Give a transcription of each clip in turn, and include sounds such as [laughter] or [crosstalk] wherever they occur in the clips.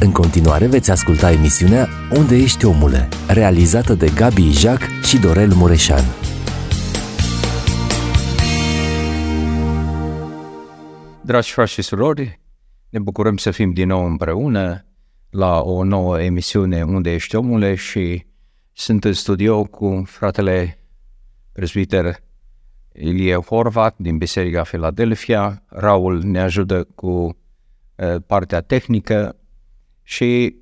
În continuare veți asculta emisiunea Unde ești omule, realizată de Gabi Ijac și Dorel Mureșan. Dragi frați și surori, ne bucurăm să fim din nou împreună la o nouă emisiune Unde ești omule și sunt în studio cu fratele prezbiter Ilie Horvat din Biserica Philadelphia. Raul ne ajută cu uh, partea tehnică și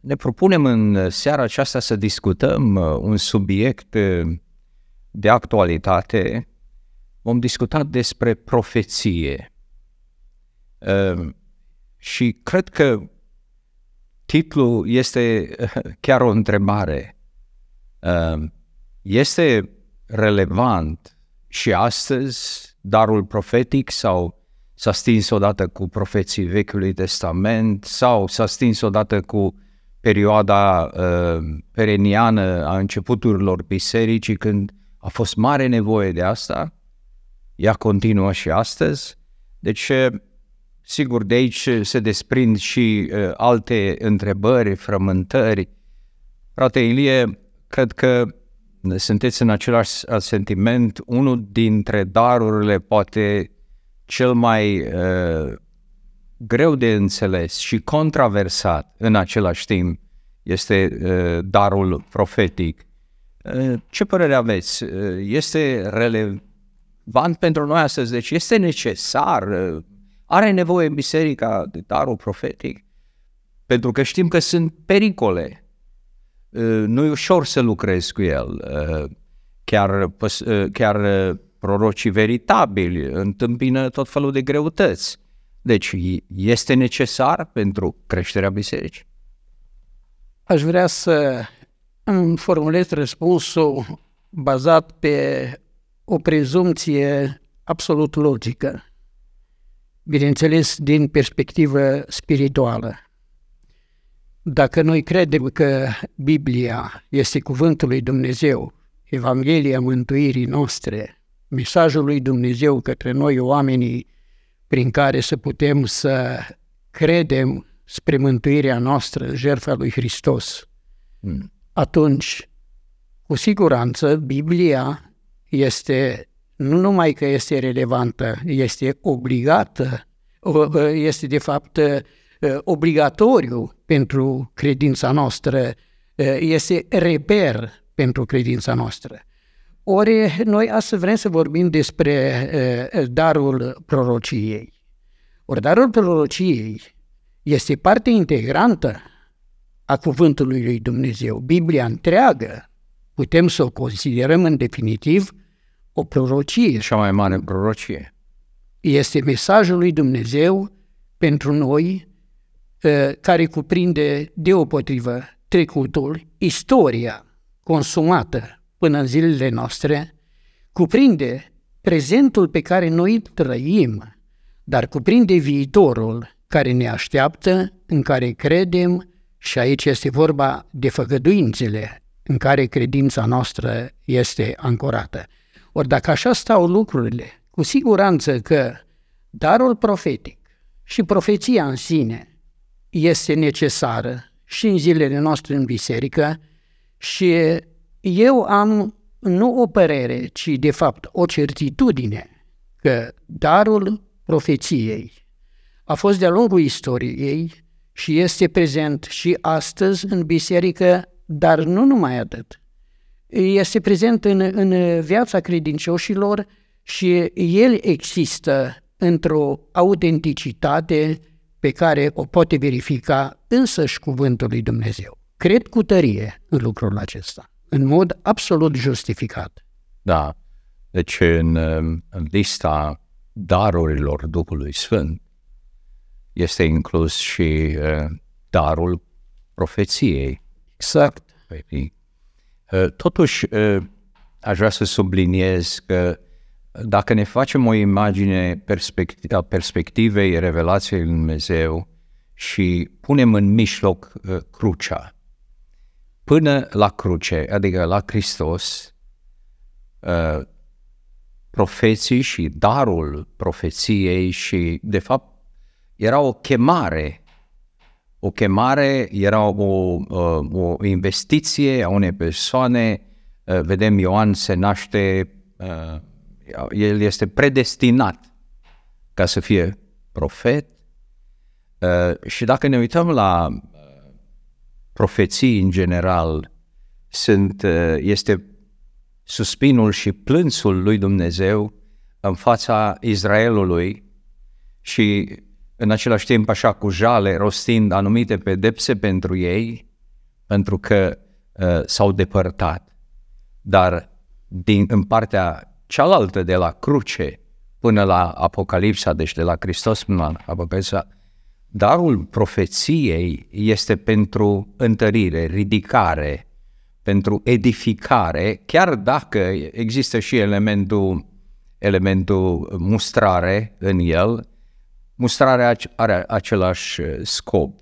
ne propunem în seara aceasta să discutăm uh, un subiect uh, de actualitate. Vom discuta despre profeție. Și cred că titlul este [laughs] chiar o întrebare. Este relevant și astăzi darul profetic sau s-a stins odată cu profeții Vechiului Testament sau s-a stins odată cu perioada uh, pereniană a începuturilor bisericii când a fost mare nevoie de asta, ea continuă și astăzi. Deci, sigur, de aici se desprind și uh, alte întrebări, frământări. Frate Ilie, cred că sunteți în același sentiment, unul dintre darurile poate cel mai uh, greu de înțeles și controversat în același timp este uh, darul profetic. Uh, ce părere aveți? Uh, este relevant pentru noi astăzi? Deci este necesar? Uh, are nevoie biserica de darul profetic? Pentru că știm că sunt pericole nu e ușor să lucrezi cu el. Chiar, chiar prorocii veritabili întâmpină tot felul de greutăți. Deci este necesar pentru creșterea bisericii? Aș vrea să îmi formulez răspunsul bazat pe o prezumție absolut logică, bineînțeles din perspectivă spirituală. Dacă noi credem că Biblia este cuvântul lui Dumnezeu, Evanghelia mântuirii noastre, mesajul lui Dumnezeu către noi oamenii prin care să putem să credem spre mântuirea noastră, jertfa lui Hristos, mm. atunci, cu siguranță, Biblia este nu numai că este relevantă, este obligată, este de fapt obligatoriu pentru credința noastră, este reper pentru credința noastră. Ori noi astăzi vrem să vorbim despre darul prorociei. Ori darul prorociei este parte integrantă a cuvântului lui Dumnezeu. Biblia întreagă putem să o considerăm în definitiv o prorocie. Cea mai mare prorocie. Este mesajul lui Dumnezeu pentru noi Ă, care cuprinde deopotrivă trecutul, istoria consumată până în zilele noastre, cuprinde prezentul pe care noi trăim, dar cuprinde viitorul care ne așteaptă, în care credem și aici este vorba de făgăduințele în care credința noastră este ancorată. Ori dacă așa stau lucrurile, cu siguranță că darul profetic și profeția în sine este necesară și în zilele noastre în biserică și eu am nu o părere, ci de fapt o certitudine că darul profeției a fost de-a lungul istoriei și este prezent și astăzi în biserică, dar nu numai atât. Este prezent în, în viața credincioșilor și el există într-o autenticitate pe care o poate verifica însăși cuvântul lui Dumnezeu. Cred cu tărie în lucrul acesta, în mod absolut justificat. Da, deci în, în lista darurilor Duhului Sfânt este inclus și uh, darul profeției. Exact. Uh, totuși, uh, aș vrea să subliniez că dacă ne facem o imagine perspecti- a perspectivei revelației lui Dumnezeu și punem în mijloc uh, crucea, până la cruce, adică la Hristos, uh, profeții și darul profeției și, de fapt, era o chemare o chemare, era o, uh, o investiție a unei persoane. Uh, vedem, Ioan se naște, uh, el este predestinat ca să fie profet. Și dacă ne uităm la profeții în general, sunt, este suspinul și plânsul lui Dumnezeu în fața Israelului și în același timp așa cu jale rostind anumite pedepse pentru ei, pentru că uh, s-au depărtat. Dar din, în partea cealaltă de la cruce până la Apocalipsa, deci de la Hristos până la Apocalipsa, darul profeției este pentru întărire, ridicare, pentru edificare, chiar dacă există și elementul, elementul mustrare în el, mustrarea are același uh, scop.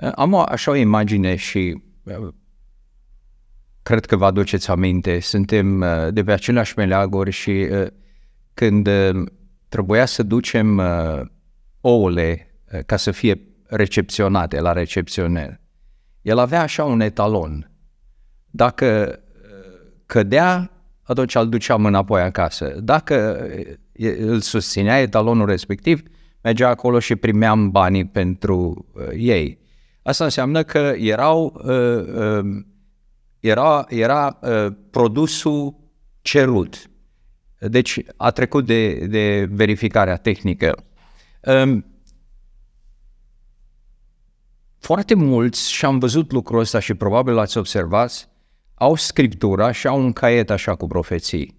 Uh, am o, așa o imagine și uh, cred că vă aduceți aminte, suntem de pe aceleași meleaguri și când trebuia să ducem ouăle ca să fie recepționate la recepționer, el avea așa un etalon. Dacă cădea, atunci îl duceam înapoi acasă. Dacă îl susținea etalonul respectiv, mergea acolo și primeam banii pentru uh, ei. Asta înseamnă că erau, uh, uh, era, era uh, produsul cerut. Deci a trecut de, de verificarea tehnică. Um, foarte mulți, și am văzut lucrul ăsta și probabil l-ați observat, au scriptura și au un caiet așa cu profeții.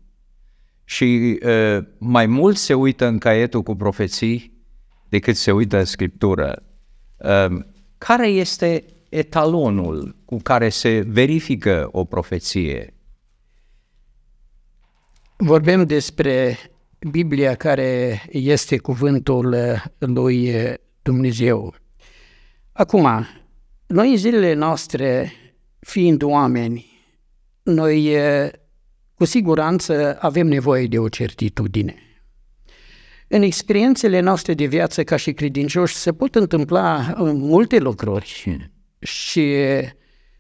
Și uh, mai mult se uită în caietul cu profeții decât se uită în Scriptură. Um, care este etalonul cu care se verifică o profeție? Vorbim despre Biblia care este cuvântul lui Dumnezeu. Acum, noi în zilele noastre, fiind oameni, noi cu siguranță avem nevoie de o certitudine. În experiențele noastre de viață ca și credincioși se pot întâmpla uh, multe lucruri și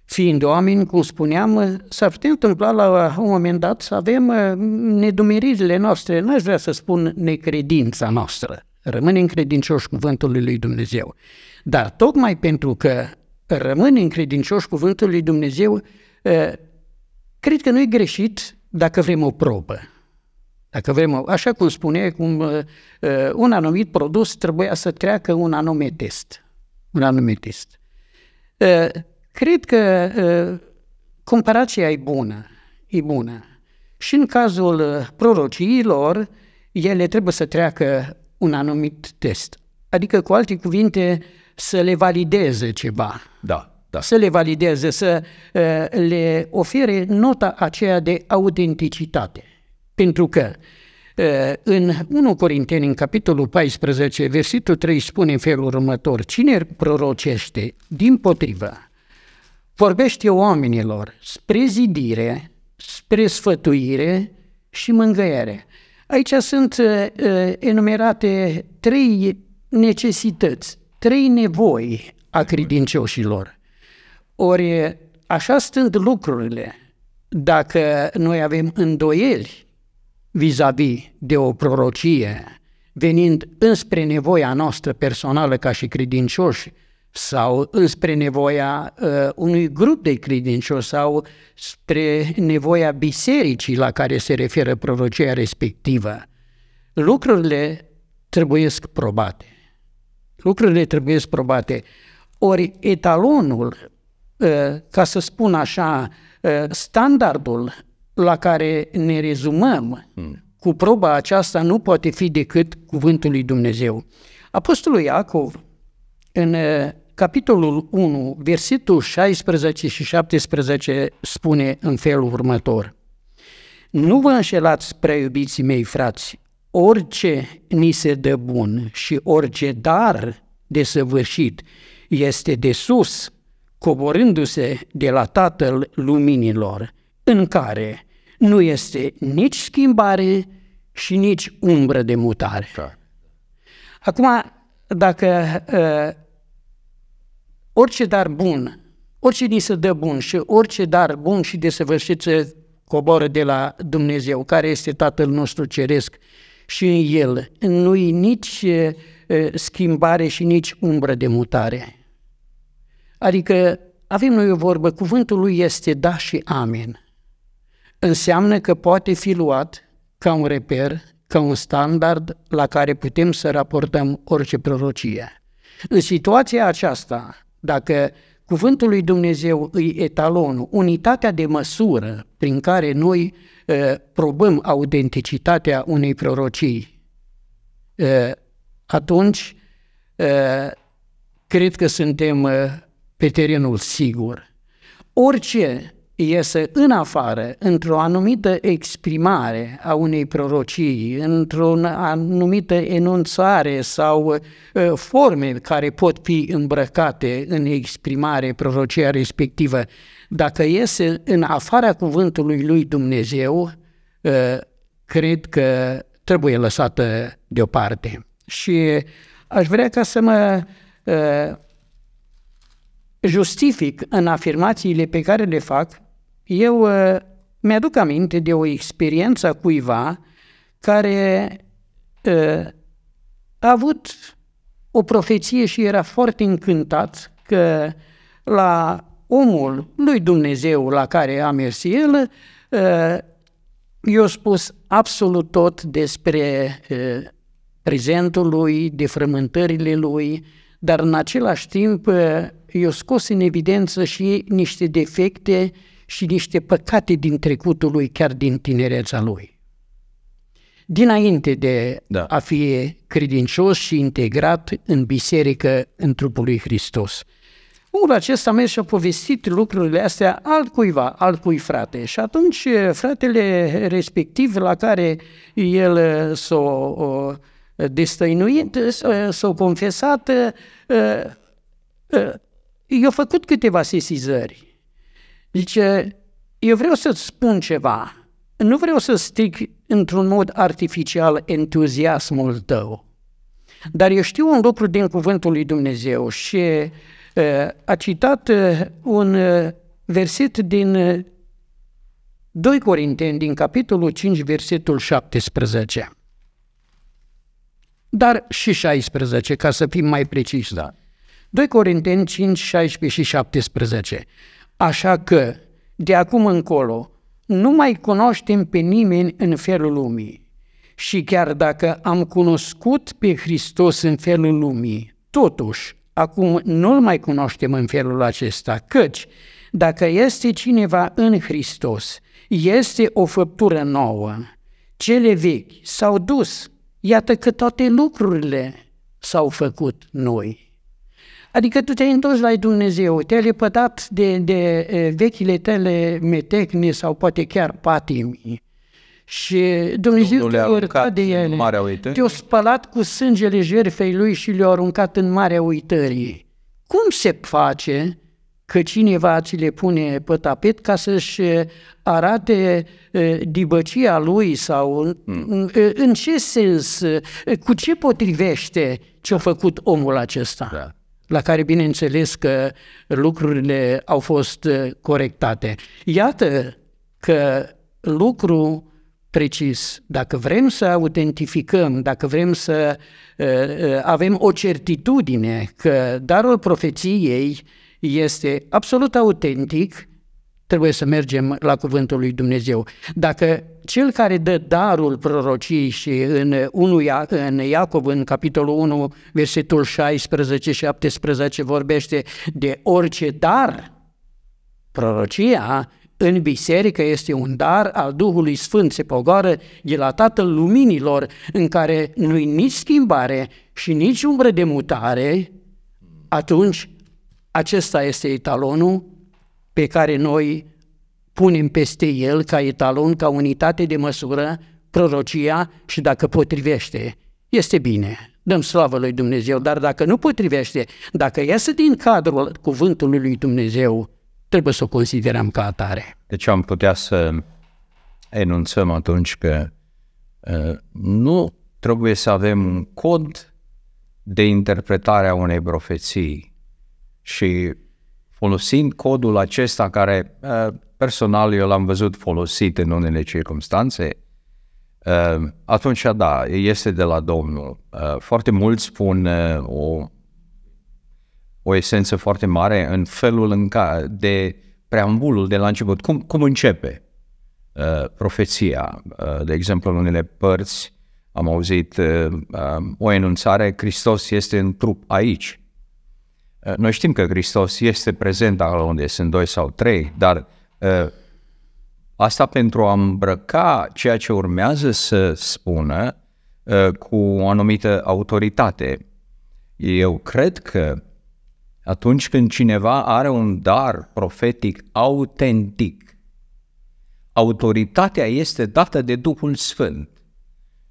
fiind oameni, cum spuneam, s-ar putea întâmpla la un moment dat să avem uh, nedumeririle noastre, n-aș vrea să spun necredința noastră. Rămânem credincioși cuvântului lui Dumnezeu. Dar tocmai pentru că rămânem credincioși cuvântului lui Dumnezeu, uh, cred că nu e greșit dacă vrem o probă. Dacă vrem, așa cum spune, cum, uh, uh, un anumit produs trebuia să treacă un anume test. Un anume test. Uh, cred că uh, comparația e bună. E bună. Și în cazul uh, prorociilor, ele trebuie să treacă un anumit test. Adică, cu alte cuvinte, să le valideze ceva. Da. Da. Să le valideze, să uh, le ofere nota aceea de autenticitate. Pentru că în 1 Corinteni, în capitolul 14, versetul 3 spune în felul următor, cine prorocește, din potrivă, vorbește oamenilor spre zidire, spre sfătuire și mângâiere. Aici sunt enumerate trei necesități, trei nevoi a credincioșilor. Ori așa stând lucrurile, dacă noi avem îndoieli vis-a-vis de o prorocie, venind înspre nevoia noastră personală ca și credincioși, sau înspre nevoia uh, unui grup de credincioși sau spre nevoia bisericii la care se referă prorocia respectivă. Lucrurile trebuie probate. Lucrurile trebuie probate. Ori etalonul, uh, ca să spun așa, uh, standardul la care ne rezumăm hmm. cu proba aceasta nu poate fi decât cuvântul lui Dumnezeu. Apostolul Iacov, în uh, capitolul 1, versetul 16 și 17, spune în felul următor. Nu vă înșelați, prea iubiții mei frați, orice ni se dă bun și orice dar de săvârșit este de sus, coborându-se de la Tatăl luminilor, în care nu este nici schimbare și nici umbră de mutare. Da. Acum, dacă uh, orice dar bun, orice ni se dă bun și orice dar bun și desăvârșit se coboră de la Dumnezeu, care este Tatăl nostru Ceresc și în El nu-i nici schimbare și nici umbră de mutare. Adică avem noi o vorbă, cuvântul lui este da și amin. Înseamnă că poate fi luat ca un reper, ca un standard la care putem să raportăm orice prorocie. În situația aceasta, dacă cuvântul lui Dumnezeu îi etalonul, unitatea de măsură prin care noi uh, probăm autenticitatea unei prorocii, uh, atunci uh, cred că suntem uh, pe terenul sigur. Orice iese în afară, într-o anumită exprimare a unei prorocii, într-o anumită enunțare sau uh, forme care pot fi îmbrăcate în exprimare prorocia respectivă, dacă iese în afara cuvântului lui Dumnezeu, uh, cred că trebuie lăsată deoparte. Și aș vrea ca să mă uh, justific în afirmațiile pe care le fac, eu uh, mi-aduc aminte de o experiență a cuiva care uh, a avut o profeție și era foarte încântat că la omul lui Dumnezeu la care a mers el, uh, i-a spus absolut tot despre uh, prezentul lui, de frământările lui, dar în același timp uh, i-a scos în evidență și niște defecte și niște păcate din trecutul lui, chiar din tinereța lui. Dinainte de da. a fi credincios și integrat în biserică, în trupul lui Hristos. Omul acesta a mers și a povestit lucrurile astea altcuiva, altcui frate. Și atunci fratele respectiv la care el s-a destăinuit, s-a confesat, i-a făcut câteva sesizări. Zice, eu vreau să-ți spun ceva, nu vreau să stic într-un mod artificial entuziasmul tău, dar eu știu un lucru din cuvântul lui Dumnezeu și uh, a citat uh, un uh, verset din uh, 2 Corinteni, din capitolul 5, versetul 17. Dar și 16, ca să fim mai preciși. Da. 2 Corinteni 5, 16 și 17. Așa că, de acum încolo, nu mai cunoaștem pe nimeni în felul lumii. Și chiar dacă am cunoscut pe Hristos în felul lumii, totuși, acum nu-L mai cunoaștem în felul acesta, căci dacă este cineva în Hristos, este o făptură nouă. Cele vechi s-au dus, iată că toate lucrurile s-au făcut noi. Adică tu te-ai întors la Dumnezeu, te-ai lepădat de, de vechile tale metecne sau poate chiar patimi. Și Dumnezeu te-a urcat de ele, te-a spălat cu sângele jertfei Lui și le-a aruncat în marea uitării. Cum se face că cineva ți le pune pe tapet ca să-și arate dibăcia lui sau mm. în ce sens, cu ce potrivește ce a făcut omul acesta? Da la care bineînțeles că lucrurile au fost uh, corectate. Iată că lucru precis, dacă vrem să autentificăm, dacă vrem să uh, uh, avem o certitudine că darul profeției este absolut autentic, trebuie să mergem la cuvântul lui Dumnezeu. Dacă cel care dă darul prorociei și în, 1, în Iacov, în capitolul 1, versetul 16-17, vorbește de orice dar, prorocia în biserică este un dar al Duhului Sfânt, se pogoară de la Tatăl Luminilor, în care nu-i nici schimbare și nici umbră de mutare, atunci acesta este etalonul pe care noi punem peste el ca etalon, ca unitate de măsură, prorocia și dacă potrivește, este bine. Dăm slavă lui Dumnezeu, dar dacă nu potrivește, dacă iasă din cadrul cuvântului lui Dumnezeu, trebuie să o considerăm ca atare. Deci am putea să enunțăm atunci că uh, nu trebuie să avem un cod de interpretare a unei profeții, Și folosind codul acesta care uh, personal eu l-am văzut folosit în unele circunstanțe, uh, atunci da, este de la Domnul. Uh, foarte mulți spun o, o esență foarte mare în felul în care, de preambulul de la început, cum, cum începe profeția. De exemplu, în unele părți am auzit o enunțare, Hristos este în trup aici. Uh, noi știm că Hristos este prezent acolo unde sunt doi sau trei, dar uh, asta pentru a îmbrăca ceea ce urmează să spună uh, cu o anumită autoritate. Eu cred că atunci când cineva are un dar profetic autentic, autoritatea este dată de Duhul Sfânt.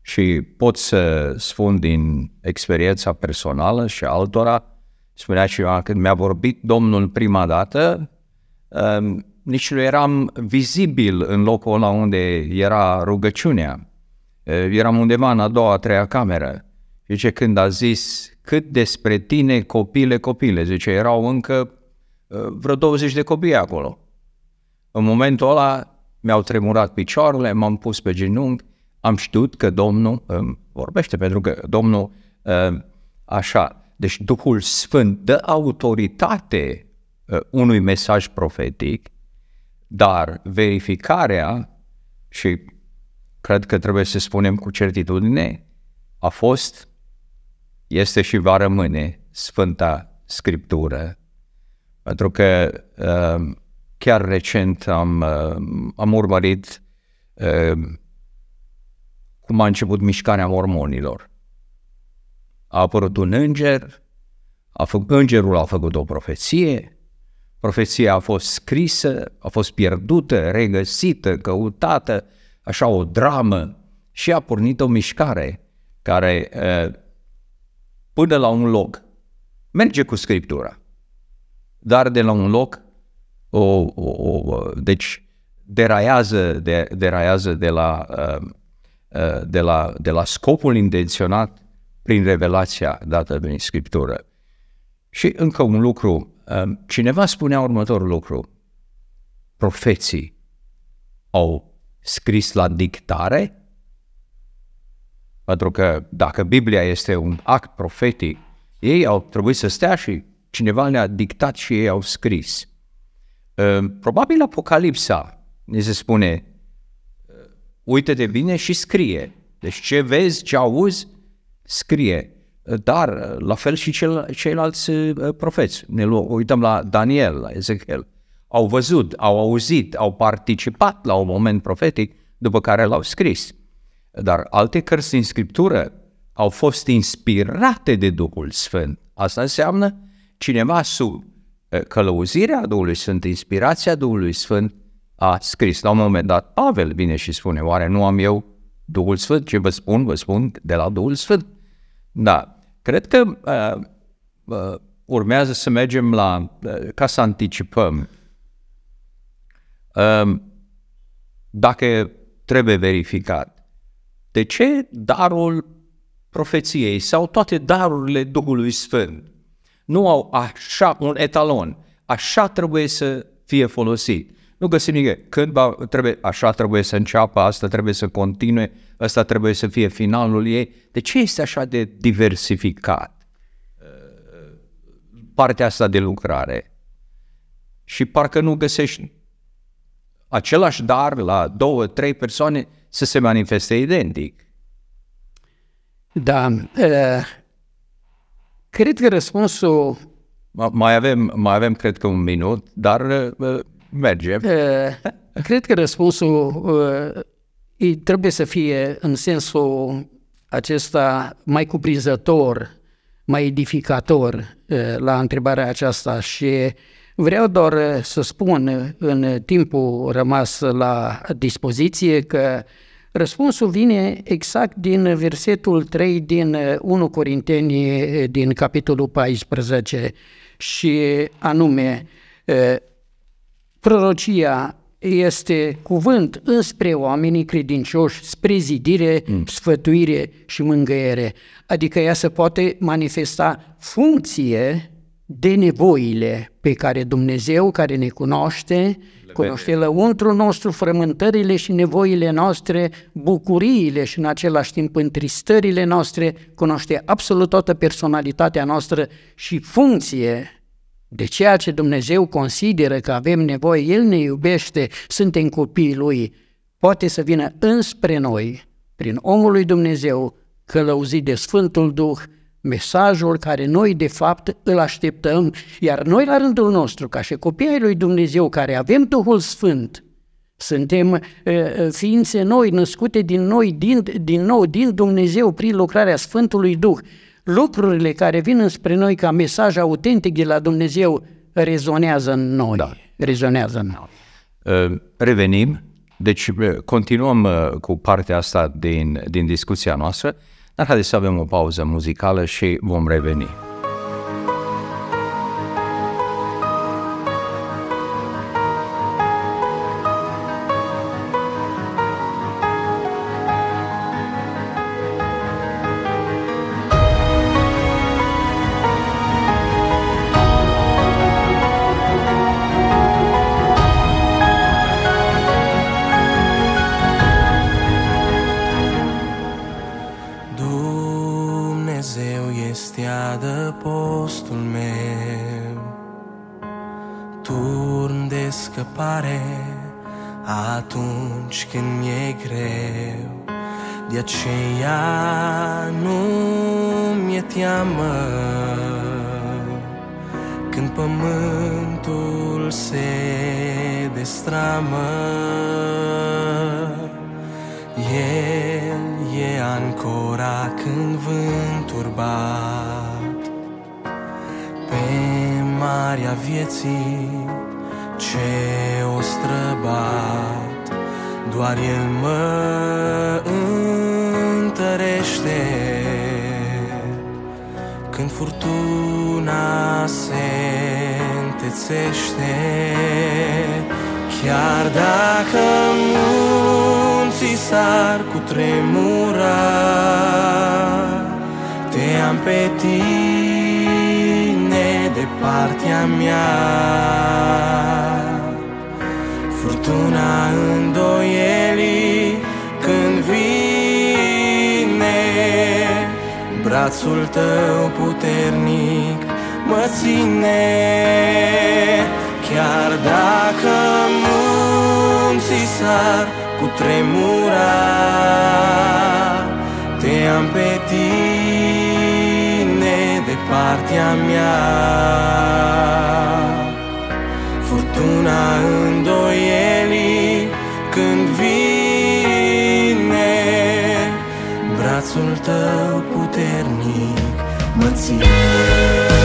Și pot să spun din experiența personală și altora, spunea cineva, când mi-a vorbit Domnul prima dată, um, nici nu eram vizibil în locul ăla unde era rugăciunea. Uh, eram undeva în a doua, a treia cameră. Zice, când a zis, cât despre tine, copile, copile, zice, erau încă uh, vreo 20 de copii acolo. În momentul ăla mi-au tremurat picioarele, m-am pus pe genunchi, am știut că Domnul um, vorbește, pentru că Domnul um, așa, deci Duhul Sfânt dă autoritate uh, unui mesaj profetic, dar verificarea, și cred că trebuie să spunem cu certitudine, a fost, este și va rămâne Sfânta Scriptură. Pentru că uh, chiar recent am, uh, am urmărit cum a început mișcarea mormonilor a apărut un înger, a făcut, îngerul a făcut o profeție, profeția a fost scrisă, a fost pierdută, regăsită, căutată, așa o dramă și a pornit o mișcare care până la un loc merge cu Scriptura, dar de la un loc o, o, o deci deraiază de, deraiază de la, de la, de la scopul intenționat prin revelația dată prin Scriptură. Și încă un lucru, um, cineva spunea următorul lucru, profeții au scris la dictare, pentru că dacă Biblia este un act profetic, ei au trebuit să stea și cineva le-a dictat și ei au scris. Um, probabil Apocalipsa ne se spune, uh, uite-te bine și scrie. Deci ce vezi, ce auzi, scrie, dar la fel și cel, ceilalți uh, profeți. Ne uităm la Daniel, la Ezechiel. Au văzut, au auzit, au participat la un moment profetic, după care l-au scris. Dar alte cărți din Scriptură au fost inspirate de Duhul Sfânt. Asta înseamnă cineva sub uh, călăuzirea Duhului Sfânt, inspirația Duhului Sfânt, a scris. La un moment dat, Pavel vine și spune, oare nu am eu Duhul Sfânt? Ce vă spun? Vă spun de la Duhul Sfânt. Da. Cred că uh, uh, urmează să mergem la, uh, ca să anticipăm, uh, dacă trebuie verificat, de ce darul profeției sau toate darurile Duhului Sfânt nu au așa un etalon, așa trebuie să fie folosit. Nu găsim nimic. Când va, trebuie, așa trebuie să înceapă, asta trebuie să continue, asta trebuie să fie finalul ei. De ce este așa de diversificat uh, partea asta de lucrare? Și parcă nu găsești același dar la două, trei persoane să se manifeste identic. Da, uh, cred că răspunsul... Mai avem, mai avem, cred că un minut, dar uh, Merge. Cred că răspunsul trebuie să fie în sensul acesta mai cuprinzător, mai edificator la întrebarea aceasta. Și vreau doar să spun în timpul rămas la dispoziție că răspunsul vine exact din versetul 3 din 1 Corinteni din capitolul 14 și anume Prorocia este cuvânt înspre oamenii credincioși, spre zidire, mm. sfătuire și mângâiere. Adică ea se poate manifesta funcție de nevoile pe care Dumnezeu, care ne cunoaște, Le cunoaște lăuntrul nostru, frământările și nevoile noastre, bucuriile și în același timp întristările noastre, cunoaște absolut toată personalitatea noastră și funcție de ceea ce Dumnezeu consideră că avem nevoie, El ne iubește, suntem copiii Lui, poate să vină înspre noi, prin omul lui Dumnezeu, călăuzit de Sfântul Duh, mesajul care noi de fapt îl așteptăm, iar noi la rândul nostru, ca și copiii lui Dumnezeu care avem Duhul Sfânt, suntem uh, ființe noi, născute din noi, din, din nou, din Dumnezeu, prin lucrarea Sfântului Duh. Lucrurile care vin înspre noi ca mesaj autentic de la Dumnezeu rezonează în noi. Da. Rezonează în noi. Uh, revenim, deci continuăm uh, cu partea asta din, din discuția noastră. Dar haideți să avem o pauză muzicală și vom reveni. Brațul tău puternic mă ține. Chiar dacă munții sar cu tremura Te am pe tine. de partea mea. Furtuna îndoielii când vine Brațul tău puternic mă ține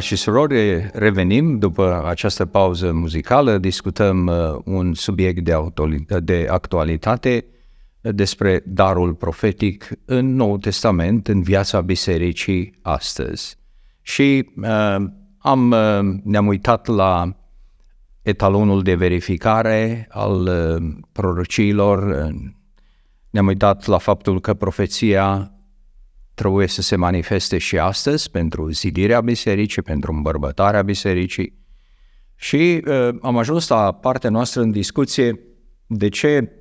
și surori, revenim după această pauză muzicală, discutăm uh, un subiect de, autoli- de actualitate despre darul profetic în Noul Testament, în viața bisericii astăzi. Și uh, am, uh, ne-am uitat la etalonul de verificare al uh, prorociilor, uh, ne-am uitat la faptul că profeția trebuie să se manifeste și astăzi pentru zidirea bisericii, pentru îmbărbătarea bisericii. Și uh, am ajuns la partea noastră în discuție de ce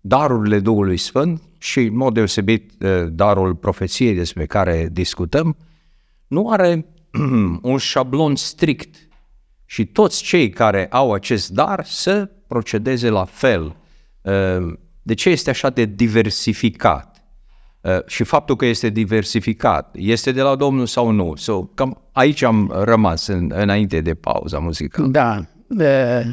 darurile Duhului Sfânt și, în mod deosebit, uh, darul profeției despre care discutăm, nu are [clears throat] un șablon strict și toți cei care au acest dar să procedeze la fel. Uh, de ce este așa de diversificat? Uh, și faptul că este diversificat, este de la Domnul sau nu? So, cam aici am rămas în, înainte de pauza muzicală. Da. Uh,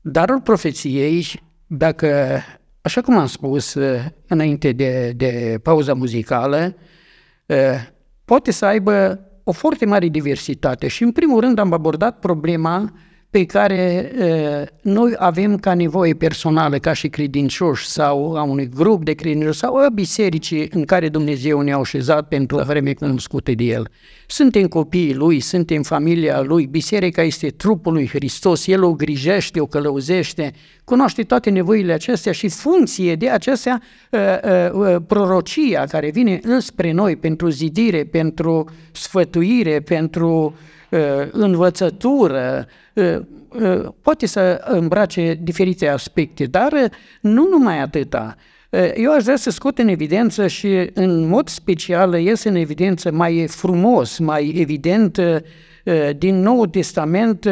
darul profeției, dacă, așa cum am spus uh, înainte de, de pauza muzicală, poate să aibă o foarte mare diversitate și în primul rând am abordat problema pe care uh, noi avem ca nevoie personală, ca și credincioși sau a unui grup de credincioși sau a bisericii în care Dumnezeu ne-a așezat pentru o vreme cunoscută de El. Suntem copiii Lui, suntem familia Lui, biserica este trupul Lui Hristos, El o grijește, o călăuzește, cunoaște toate nevoile acestea și funcție de acestea uh, uh, prorocia care vine înspre noi pentru zidire, pentru sfătuire, pentru Uh, învățătură, uh, uh, poate să îmbrace diferite aspecte, dar nu numai atâta. Eu aș vrea să scot în evidență și în mod special iese în evidență mai frumos, mai evident din Noul Testament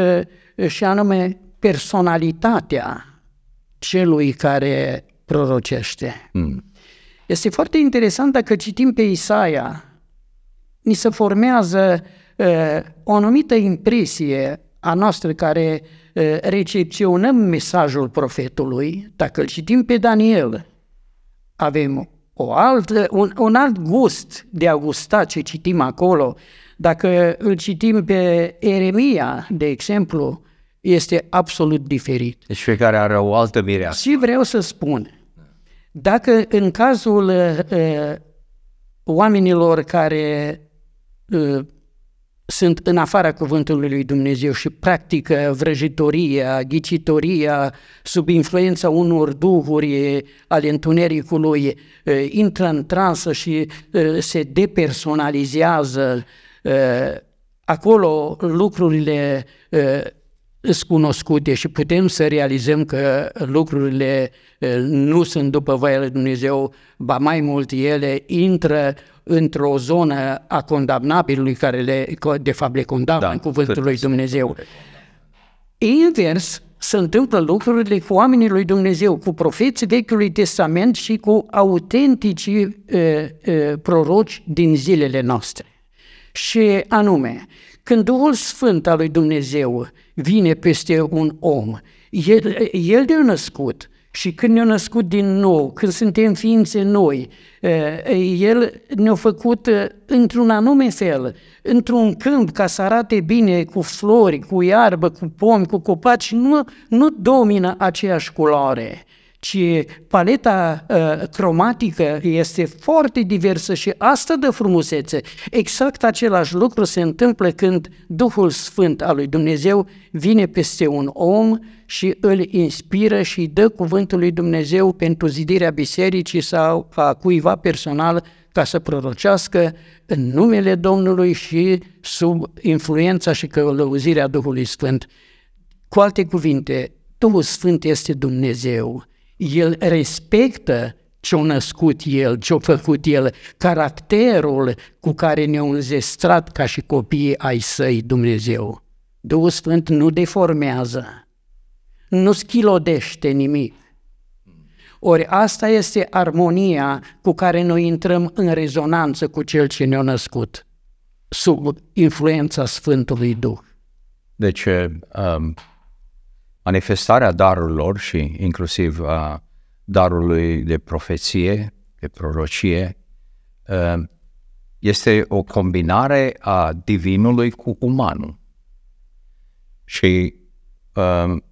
și anume personalitatea celui care prorocește. Mm. Este foarte interesant dacă citim pe Isaia, ni se formează uh, o anumită impresie a noastră care recepționăm mesajul profetului, dacă îl citim pe Daniel, avem o altă, un, un alt gust de a gusta ce citim acolo. Dacă îl citim pe Eremia, de exemplu, este absolut diferit. Deci fiecare are o altă mireasă. Și vreau să spun, dacă în cazul uh, oamenilor care uh, sunt în afara cuvântului lui Dumnezeu și practică vrăjitoria, ghicitoria, sub influența unor duhuri ale întunericului, intră în transă și se depersonalizează. Acolo lucrurile sunt cunoscute și putem să realizăm că lucrurile nu sunt după voia lui Dumnezeu, ba mai mult ele intră într-o zonă a condamnabilului care le, de fapt le condamnă da, în cuvântul lui Dumnezeu. Invers, se întâmplă lucrurile cu oamenii lui Dumnezeu, cu profeții Vechiului Testament și cu autentici uh, uh, proroci din zilele noastre. Și anume, când Duhul Sfânt al lui Dumnezeu vine peste un om, el, el de născut, și când ne-a născut din nou, când suntem ființe noi, El ne-a făcut într-un anume fel, într-un câmp ca să arate bine cu flori, cu iarbă, cu pomi, cu copaci, nu, nu domină aceeași culoare ci paleta uh, cromatică este foarte diversă și asta dă frumusețe. Exact același lucru se întâmplă când Duhul Sfânt al lui Dumnezeu vine peste un om și îl inspiră și îi dă cuvântul lui Dumnezeu pentru zidirea bisericii sau a cuiva personal ca să prorocească în numele Domnului și sub influența și călăuzirea Duhului Sfânt. Cu alte cuvinte, Duhul Sfânt este Dumnezeu el respectă ce-a născut el, ce-a făcut el, caracterul cu care ne-a înzestrat ca și copiii ai săi Dumnezeu. Duhul Sfânt nu deformează, nu schilodește nimic. Ori asta este armonia cu care noi intrăm în rezonanță cu Cel ce ne-a născut, sub influența Sfântului Duh. Deci, um, manifestarea darurilor și inclusiv a darului de profeție, de prorocie, ă, este o combinare a divinului cu umanul. Și um,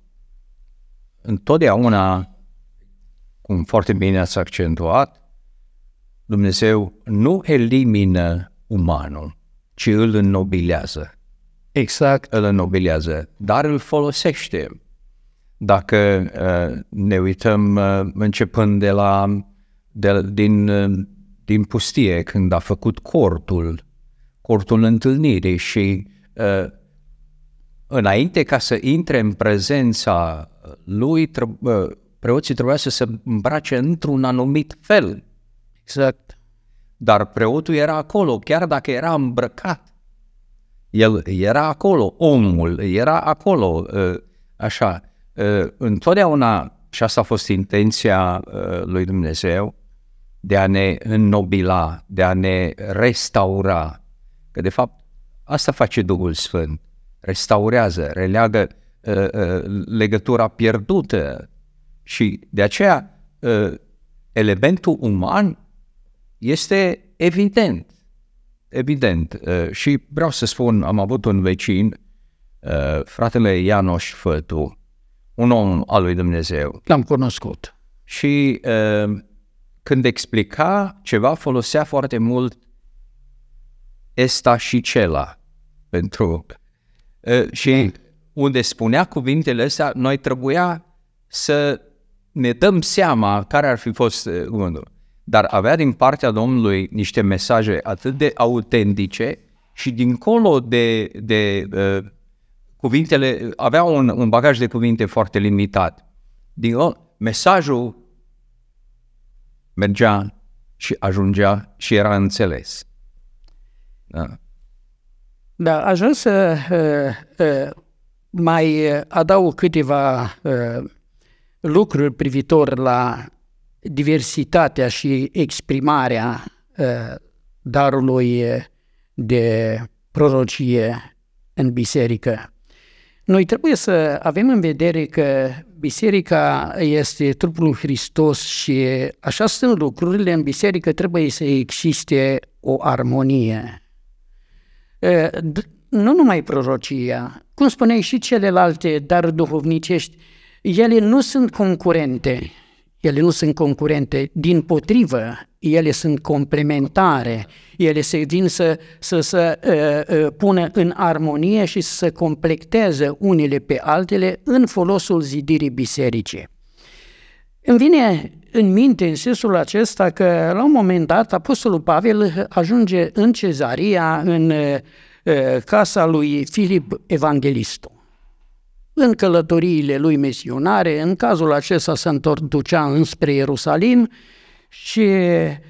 întotdeauna, cum foarte bine ați accentuat, Dumnezeu nu elimină umanul, ci îl înnobilează. Exact. Îl înnobilează, dar îl folosește. Dacă uh, ne uităm uh, începând de la de, din, uh, din pustie, când a făcut cortul, cortul întâlnirii și uh, înainte ca să intre în prezența lui, tră- uh, preoții trebuia să se îmbrace într-un anumit fel. Exact. Dar preotul era acolo, chiar dacă era îmbrăcat. El era acolo, omul era acolo, uh, așa. Uh, întotdeauna, și asta a fost intenția uh, lui Dumnezeu, de a ne înnobila, de a ne restaura. Că de fapt asta face Duhul Sfânt. Restaurează, releagă legătura pierdută. Și de aceea elementul uman este evident. Evident. Uh, și vreau să spun, am avut un vecin, uh, fratele Ianoș Fătu, un om al lui Dumnezeu. L-am cunoscut. Și uh, când explica ceva, folosea foarte mult esta și cela pentru... Și unde spunea cuvintele astea, noi trebuia să ne dăm seama care ar fi fost gândul dar avea din partea Domnului niște mesaje atât de autentice și dincolo de, de uh, cuvintele, avea un, un bagaj de cuvinte foarte limitat. Din mesajul mergea și ajungea și era înțeles. Da. Da, aș vrea să uh, uh, mai adaug câteva uh, lucruri privitor la diversitatea și exprimarea uh, darului de prorocie în biserică. Noi trebuie să avem în vedere că biserica este trupul lui Hristos și așa sunt lucrurile, în biserică trebuie să existe o armonie. Nu numai prorocia, cum spuneai și celelalte dar duhovnicești, ele nu sunt concurente, ele nu sunt concurente, din potrivă, ele sunt complementare, ele se vin să, să, să uh, uh, pună în armonie și să se completeze unele pe altele în folosul zidirii bisericii. Îmi vine în minte în sensul acesta că la un moment dat Apostolul Pavel ajunge în Cezaria, în uh, casa lui Filip Evanghelistul în călătoriile lui misionare, în cazul acesta se întorducea înspre Ierusalim și e,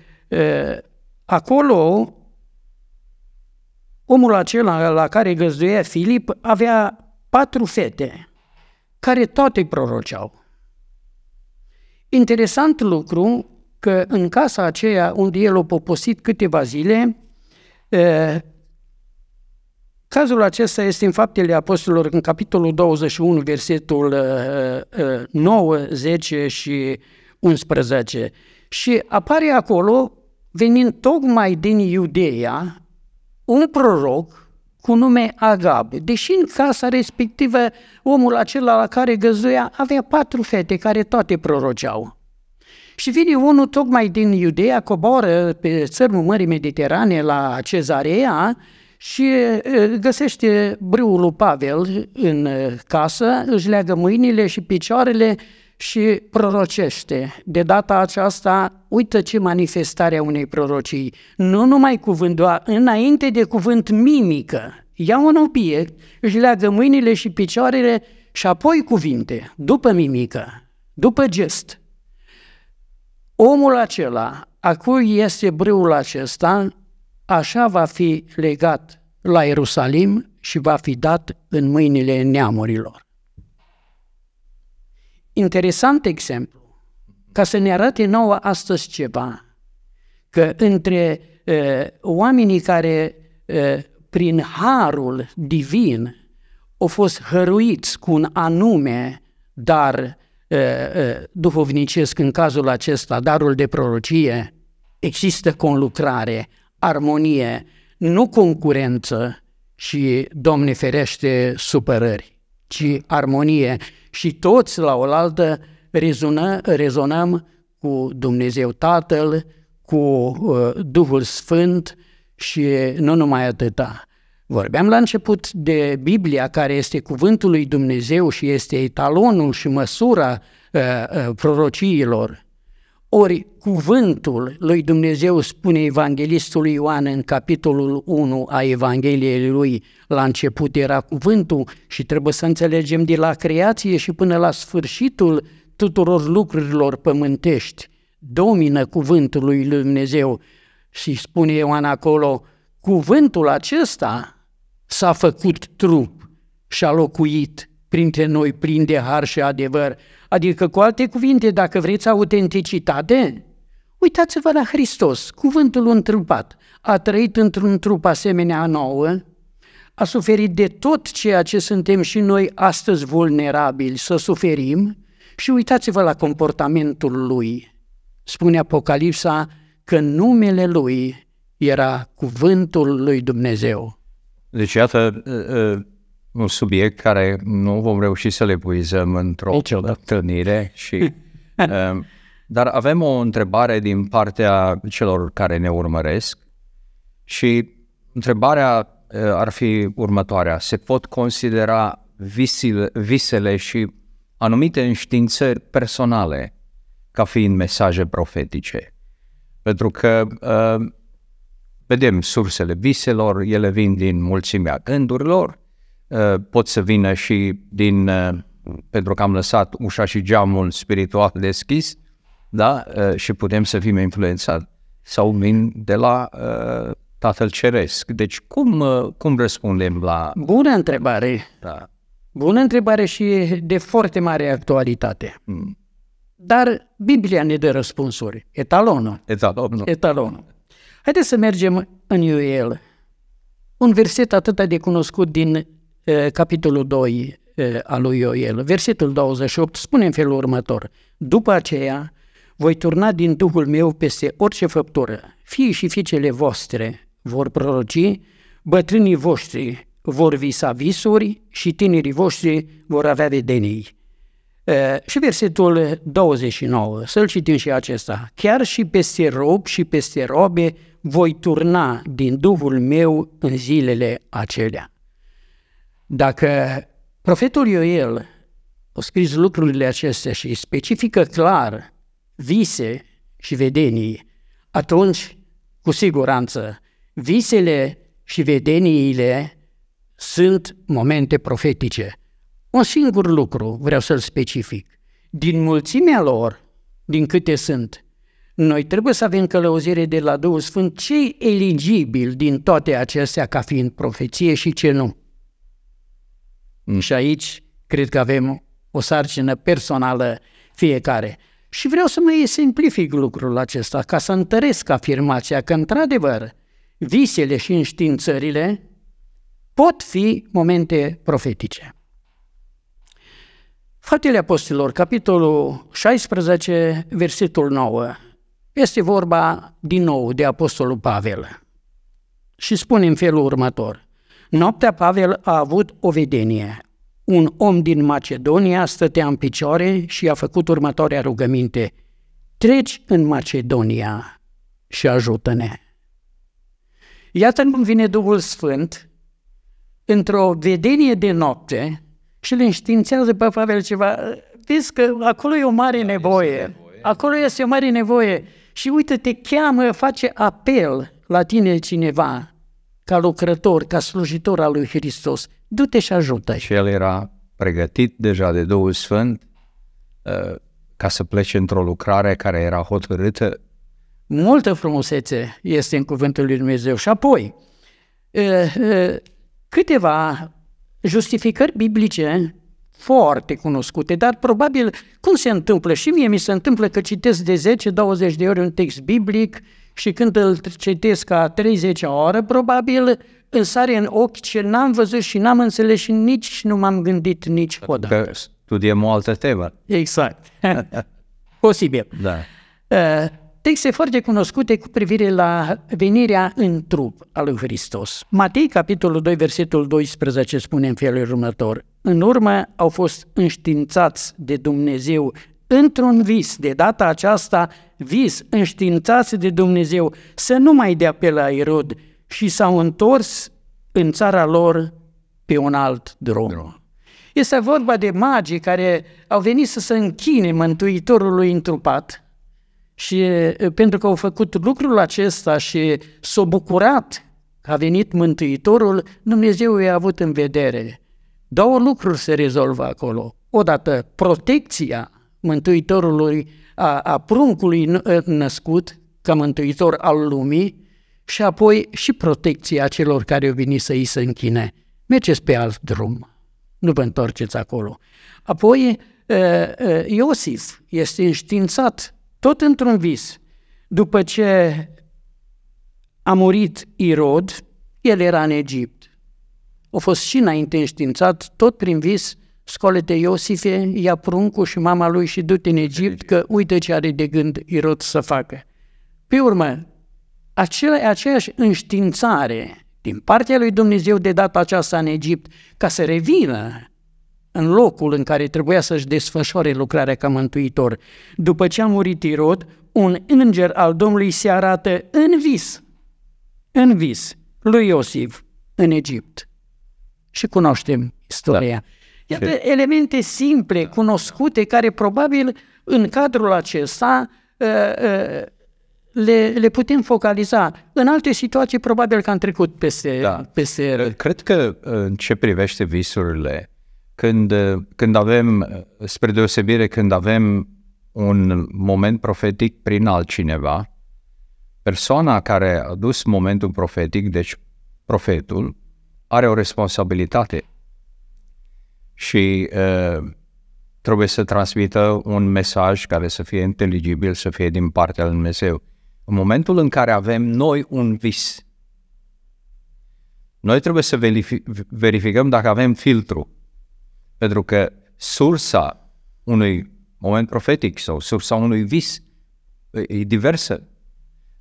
acolo omul acela la care găzduia Filip avea patru fete care toate proroceau. Interesant lucru că în casa aceea unde el a poposit câteva zile, Cazul acesta este în Faptele Apostolilor, în capitolul 21, versetul 9, uh, 10 uh, și 11. Și apare acolo, venind tocmai din Iudeea, un proroc cu nume Agab. Deși în casa respectivă omul acela la care găzuia avea patru fete care toate proroceau. Și vine unul tocmai din Iudeea, coboară pe țărmul Mării Mediterane la Cezarea și găsește brâul lui Pavel în casă, își leagă mâinile și picioarele și prorocește. De data aceasta, uită ce manifestare a unei prorocii. Nu numai cuvânt, doar înainte de cuvânt mimică. Ia un obiect, își leagă mâinile și picioarele și apoi cuvinte, după mimică, după gest. Omul acela, a cui este brâul acesta, așa va fi legat la Ierusalim și va fi dat în mâinile neamurilor. Interesant exemplu, ca să ne arate nouă astăzi ceva, că între uh, oamenii care uh, prin harul divin au fost hăruiți cu un anume dar uh, uh, duhovnicesc, în cazul acesta, darul de prorocie, există conlucrare, armonie, nu concurență și, Doamne ferește, supărări, ci armonie. Și toți la oaltă rezonă, rezonăm cu Dumnezeu Tatăl, cu uh, Duhul Sfânt și nu numai atâta. Vorbeam la început de Biblia, care este cuvântul lui Dumnezeu și este etalonul și măsura uh, uh, prorociilor. Ori cuvântul lui Dumnezeu spune evanghelistul Ioan în capitolul 1 a Evangheliei lui, la început era cuvântul și trebuie să înțelegem de la creație și până la sfârșitul tuturor lucrurilor pământești. Domină cuvântul lui Dumnezeu și spune Ioan acolo, cuvântul acesta s-a făcut trup și a locuit printre noi plin de har și adevăr. Adică, cu alte cuvinte, dacă vreți autenticitate, uitați-vă la Hristos, cuvântul întrupat. A trăit într-un trup asemenea nouă, a suferit de tot ceea ce suntem și noi astăzi vulnerabili să suferim și uitați-vă la comportamentul lui. Spune Apocalipsa că numele lui era cuvântul lui Dumnezeu. Deci, iată, un subiect care nu vom reuși să le puizăm într-o Niciodată. întâlnire și um, [laughs] dar avem o întrebare din partea celor care ne urmăresc și întrebarea uh, ar fi următoarea. Se pot considera visile, visele și anumite înștiințări personale ca fiind mesaje profetice? Pentru că uh, vedem sursele viselor, ele vin din mulțimea gândurilor, uh, pot să vină și din, uh, pentru că am lăsat ușa și geamul spiritual deschis, da? Uh, și putem să fim influențați sau vin de la uh, Tatăl Ceresc. Deci cum, uh, cum răspundem la... Bună întrebare! Da. Bună întrebare și de foarte mare actualitate. Mm. Dar Biblia ne dă răspunsuri. Etalonul. Etalonul. Etalonul. Haideți să mergem în Ioel. Un verset atât de cunoscut din uh, capitolul 2 uh, al lui Ioel. Versetul 28 spune în felul următor. După aceea voi turna din Duhul meu peste orice făptură. Fiii și fiicele voastre vor proroci, bătrânii voștri vor visa visuri și tinerii voștri vor avea vedenii. Uh, și versetul 29, să-l citim și acesta. Chiar și peste rob și peste robe voi turna din Duhul meu în zilele acelea. Dacă profetul Ioel a scris lucrurile acestea și specifică clar vise și vedenii, atunci, cu siguranță, visele și vedeniile sunt momente profetice. Un singur lucru vreau să-l specific. Din mulțimea lor, din câte sunt, noi trebuie să avem călăuzire de la Duhul Sfânt ce e eligibil din toate acestea ca fiind profeție și ce nu. Mm. Și aici cred că avem o sarcină personală fiecare. Și vreau să mai simplific lucrul acesta ca să întăresc afirmația că, într-adevăr, visele și înștiințările pot fi momente profetice. Faptele Apostolilor, capitolul 16, versetul 9, este vorba din nou de Apostolul Pavel. Și spune în felul următor. Noaptea Pavel a avut o vedenie. Un om din Macedonia stătea în picioare și a făcut următoarea rugăminte. Treci în Macedonia și ajută-ne. Iată cum vine Duhul Sfânt într-o vedenie de noapte și le înștiințează pe Pavel ceva. Vezi că acolo e o mare nevoie. Acolo este o mare nevoie. Și uite, te cheamă, face apel la tine cineva, ca lucrător, ca slujitor al lui Hristos. Du-te și ajută Și el era pregătit deja de Duhul Sfânt uh, ca să plece într-o lucrare care era hotărâtă. Multă frumusețe este în cuvântul lui Dumnezeu. Și apoi, uh, uh, câteva justificări biblice foarte cunoscute, dar probabil cum se întâmplă? Și mie mi se întâmplă că citesc de 10-20 de ori un text biblic și când îl citesc a 30 oră, probabil îmi sare în ochi ce n-am văzut și n-am înțeles și nici nu m-am gândit niciodată. Că studiem o altă temă. Exact. [laughs] Posibil. Da. Uh, texte foarte cunoscute cu privire la venirea în trup al lui Hristos. Matei, capitolul 2, versetul 12, spune în felul următor. În urmă au fost înștiințați de Dumnezeu într-un vis, de data aceasta vis, înștiințați de Dumnezeu, să nu mai dea pe la Irod și s-au întors în țara lor pe un alt drum. drum. Este vorba de magii care au venit să se închine Mântuitorului întrupat și pentru că au făcut lucrul acesta și s-au bucurat că a venit Mântuitorul, Dumnezeu i-a avut în vedere. Două lucruri se rezolvă acolo. Odată, protecția Mântuitorului, a, a pruncului născut ca Mântuitor al lumii și apoi și protecția celor care au venit să îi se închine. Mergeți pe alt drum nu vă întorceți acolo. Apoi, Iosif este înștiințat tot într-un vis. După ce a murit Irod, el era în Egipt. A fost și înainte înștiințat, tot prin vis, scolete Iosife, ia pruncul și mama lui și du-te în Egipt, că uite ce are de gând Irod să facă. Pe urmă, acea, aceeași înștiințare din partea lui Dumnezeu de data aceasta în Egipt, ca să revină în locul în care trebuia să-și desfășoare lucrarea ca mântuitor. După ce a murit Irod, un înger al Domnului se arată în vis, în vis, lui Iosif, în Egipt. Și cunoaștem istoria. Da. Iată elemente simple, cunoscute, care probabil în cadrul acesta uh, uh, le, le putem focaliza. În alte situații, probabil că am trecut peste... Da. peste... Cred că în ce privește visurile, când, când avem, spre deosebire, când avem un moment profetic prin altcineva, persoana care a dus momentul profetic, deci profetul, are o responsabilitate și uh, trebuie să transmită un mesaj care să fie inteligibil, să fie din partea lui Dumnezeu. În momentul în care avem noi un vis, noi trebuie să verificăm dacă avem filtru. Pentru că sursa unui moment profetic sau sursa unui vis e diversă.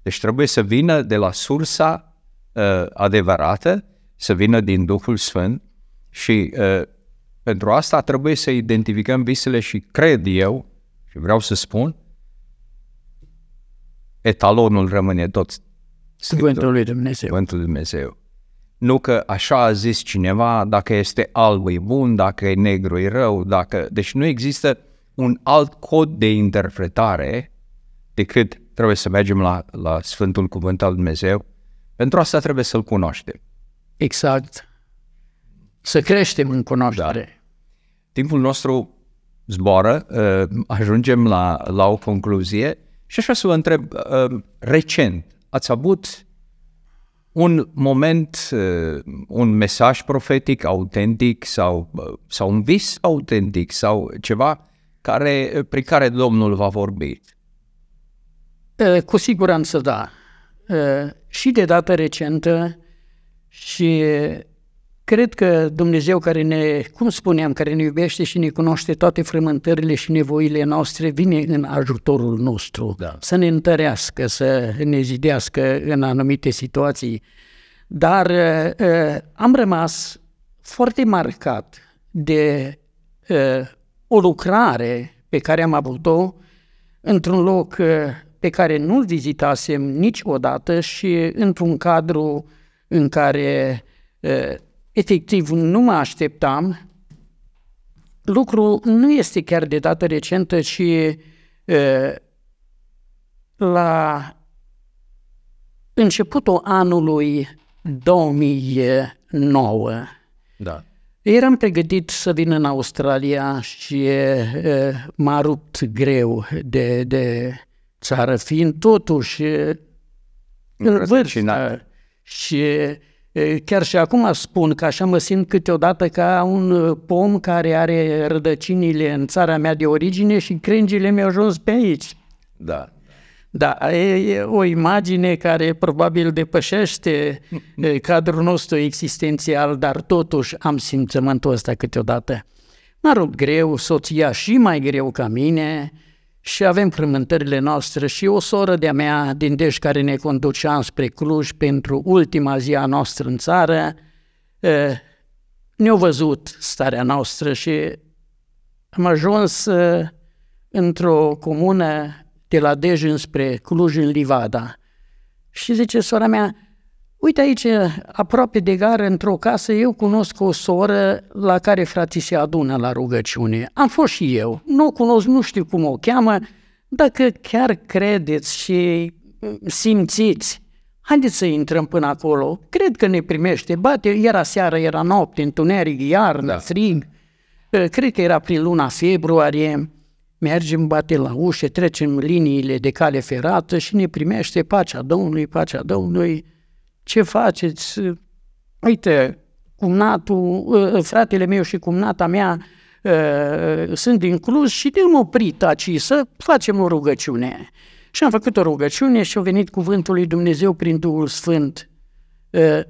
Deci trebuie să vină de la sursa uh, adevărată, să vină din Duhul Sfânt și uh, pentru asta trebuie să identificăm visele și cred eu, și vreau să spun, etalonul rămâne tot Cuvântul lui Dumnezeu. Cuvântul lui Dumnezeu. Nu că așa a zis cineva, dacă este alb e bun, dacă e negru e rău, dacă... Deci nu există un alt cod de interpretare decât trebuie să mergem la, la Sfântul Cuvânt al Dumnezeu. Pentru asta trebuie să-L cunoaștem. Exact. Să creștem în cunoaștere. Da. Timpul nostru zboară, uh, ajungem la, la o concluzie și așa să vă întreb, uh, recent, ați avut un moment, uh, un mesaj profetic autentic sau, uh, sau un vis autentic sau ceva care, prin care Domnul va vorbi? Cu siguranță da. Și de dată recentă și Cred că Dumnezeu care ne, cum spuneam, care ne iubește și ne cunoaște toate frământările și nevoile noastre, vine în ajutorul nostru, da. să ne întărească, să ne zidească în anumite situații. Dar uh, am rămas foarte marcat de uh, o lucrare pe care am avut-o într-un loc uh, pe care nu-l vizitasem niciodată și într-un cadru în care uh, efectiv nu mă așteptam. Lucru nu este chiar de dată recentă, ci uh, la începutul anului 2009. Da. Eram pregătit să vin în Australia și uh, m-a rupt greu de, de țară, fiind totuși în vârstă. Și Chiar și acum spun că așa mă simt câteodată ca un pom care are rădăcinile în țara mea de origine și crengile mi-au ajuns pe aici. Da. Da, e o imagine care probabil depășește cadrul nostru existențial, dar totuși am simțământul ăsta câteodată. M-a rupt greu, soția și mai greu ca mine și avem frământările noastre și o soră de-a mea din Deș care ne conducea spre Cluj pentru ultima zi a noastră în țară, ne-au văzut starea noastră și am ajuns într-o comună de la Dej înspre Cluj în Livada. Și zice sora mea, uite aici, aproape de gară, într-o casă, eu cunosc o soră la care frații se adună la rugăciune. Am fost și eu, nu o cunosc, nu știu cum o cheamă, dacă chiar credeți și simțiți, haideți să intrăm până acolo, cred că ne primește, bate, era seară, era noapte, întuneric, iarnă, da. frig, cred că era prin luna februarie, mergem, bate la ușă, trecem liniile de cale ferată și ne primește pacea Domnului, pacea Domnului. Ce faceți? Uite, cumnatul, ă, fratele meu și cumnata mea ă, sunt din Cluj și ne-am oprit aici să facem o rugăciune. Și am făcut o rugăciune și a venit cuvântul lui Dumnezeu prin Duhul Sfânt. Ă,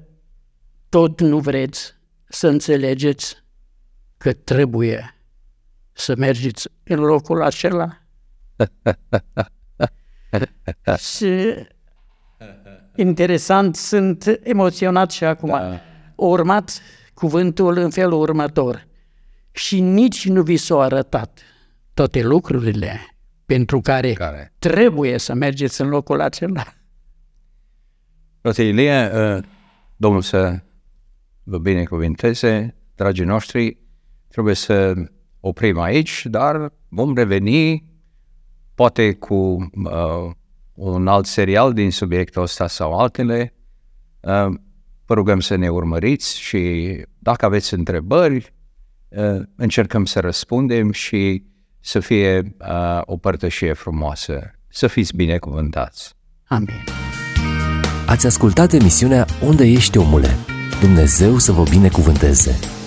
tot nu vreți să înțelegeți că trebuie să mergeți în locul acela. [laughs] și interesant, sunt emoționat și acum. Da. urmat cuvântul în felul următor. Și nici nu vi s-au arătat toate lucrurile pentru care, care trebuie să mergeți în locul acela. Frate Ilie, uh, Domnul să vă binecuvinteze, dragii noștri, trebuie să oprim aici, dar vom reveni poate cu uh, un alt serial din subiectul ăsta sau altele. Uh, vă rugăm să ne urmăriți și dacă aveți întrebări, uh, încercăm să răspundem și să fie uh, o părtășie frumoasă. Să fiți binecuvântați. Amin. Ați ascultat emisiunea Unde ești omule? Dumnezeu să vă binecuvânteze!